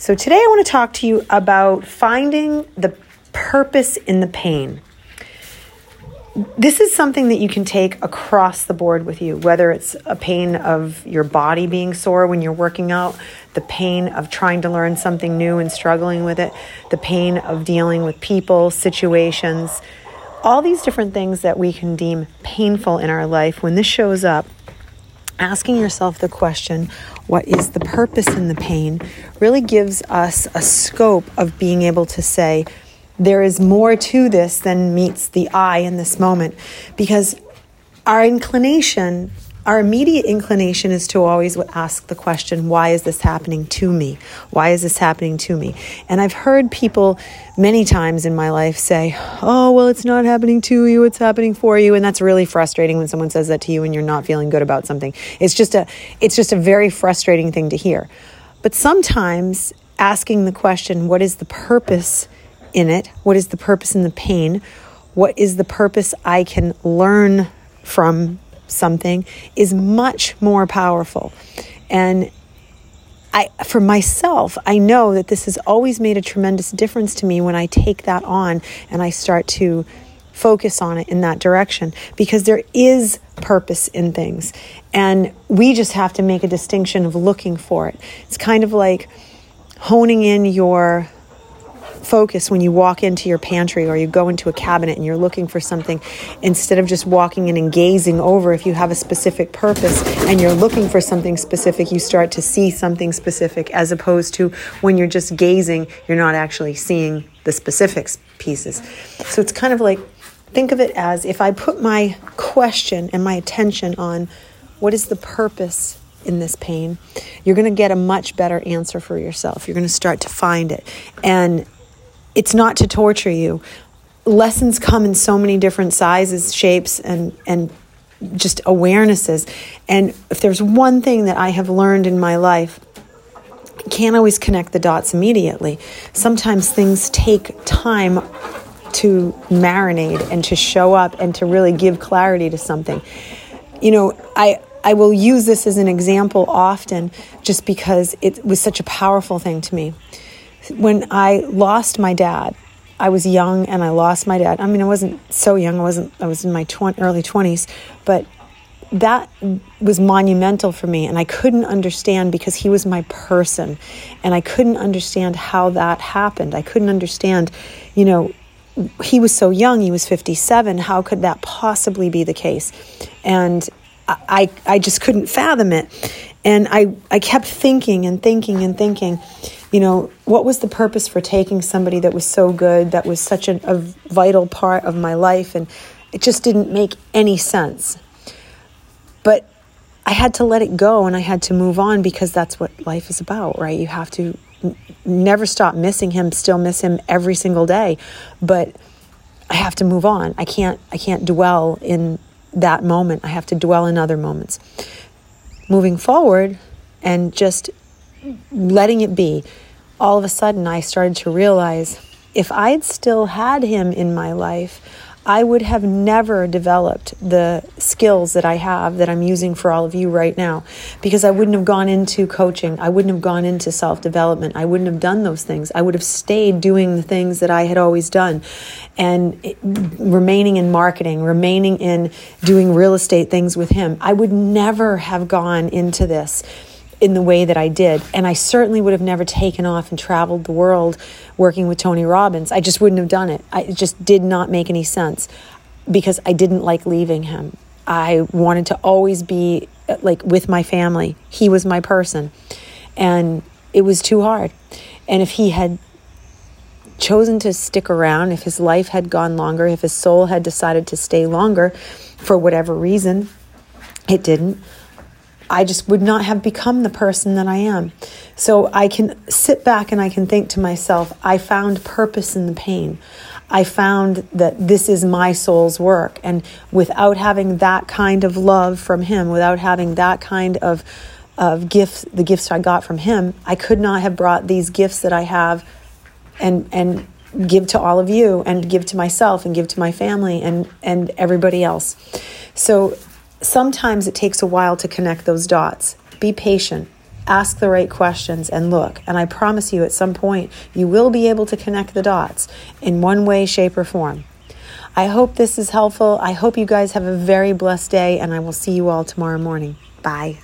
So, today I want to talk to you about finding the purpose in the pain. This is something that you can take across the board with you, whether it's a pain of your body being sore when you're working out, the pain of trying to learn something new and struggling with it, the pain of dealing with people, situations, all these different things that we can deem painful in our life. When this shows up, asking yourself the question, what is the purpose in the pain, really gives us a scope of being able to say, there is more to this than meets the eye in this moment. Because our inclination our immediate inclination is to always ask the question, why is this happening to me? Why is this happening to me? And I've heard people many times in my life say, oh, well, it's not happening to you, it's happening for you. And that's really frustrating when someone says that to you and you're not feeling good about something. It's just a, it's just a very frustrating thing to hear. But sometimes asking the question, what is the purpose in it? What is the purpose in the pain? What is the purpose I can learn from something is much more powerful. And I, for myself, I know that this has always made a tremendous difference to me when I take that on and I start to focus on it in that direction because there is purpose in things. And we just have to make a distinction of looking for it. It's kind of like honing in your focus when you walk into your pantry or you go into a cabinet and you're looking for something instead of just walking in and gazing over if you have a specific purpose and you're looking for something specific you start to see something specific as opposed to when you're just gazing you're not actually seeing the specifics pieces so it's kind of like think of it as if i put my question and my attention on what is the purpose in this pain, you're going to get a much better answer for yourself. You're going to start to find it. And it's not to torture you. Lessons come in so many different sizes, shapes, and, and just awarenesses. And if there's one thing that I have learned in my life, I can't always connect the dots immediately. Sometimes things take time to marinate and to show up and to really give clarity to something. You know, I I will use this as an example often just because it was such a powerful thing to me when I lost my dad, I was young and I lost my dad. I mean, I wasn't so young. I wasn't. I was in my early twenties, but that was monumental for me, and I couldn't understand because he was my person, and I couldn't understand how that happened. I couldn't understand, you know, he was so young. He was fifty-seven. How could that possibly be the case? And I, I just couldn't fathom it. And I, I kept thinking and thinking and thinking, you know, what was the purpose for taking somebody that was so good, that was such a, a vital part of my life? And it just didn't make any sense. But I had to let it go and I had to move on because that's what life is about, right? You have to n- never stop missing him, still miss him every single day. But I have to move on. I can't I can't dwell in that moment. I have to dwell in other moments. Moving forward and just letting it be, all of a sudden I started to realize if I had still had him in my life, I would have never developed the skills that I have that I'm using for all of you right now because I wouldn't have gone into coaching. I wouldn't have gone into self development. I wouldn't have done those things. I would have stayed doing the things that I had always done and it, remaining in marketing, remaining in doing real estate things with him. I would never have gone into this in the way that I did. And I certainly would have never taken off and traveled the world working with Tony Robbins. I just wouldn't have done it. I, it just did not make any sense because I didn't like leaving him. I wanted to always be uh, like with my family. He was my person. And it was too hard. And if he had chosen to stick around, if his life had gone longer, if his soul had decided to stay longer for whatever reason, it didn't I just would not have become the person that I am. So I can sit back and I can think to myself, I found purpose in the pain. I found that this is my soul's work. And without having that kind of love from Him, without having that kind of, of gifts, the gifts I got from Him, I could not have brought these gifts that I have and, and give to all of you and give to myself and give to my family and, and everybody else. So sometimes it takes a while to connect those dots. Be patient ask the right questions and look. And I promise you, at some point, you will be able to connect the dots in one way, shape, or form. I hope this is helpful. I hope you guys have a very blessed day, and I will see you all tomorrow morning. Bye.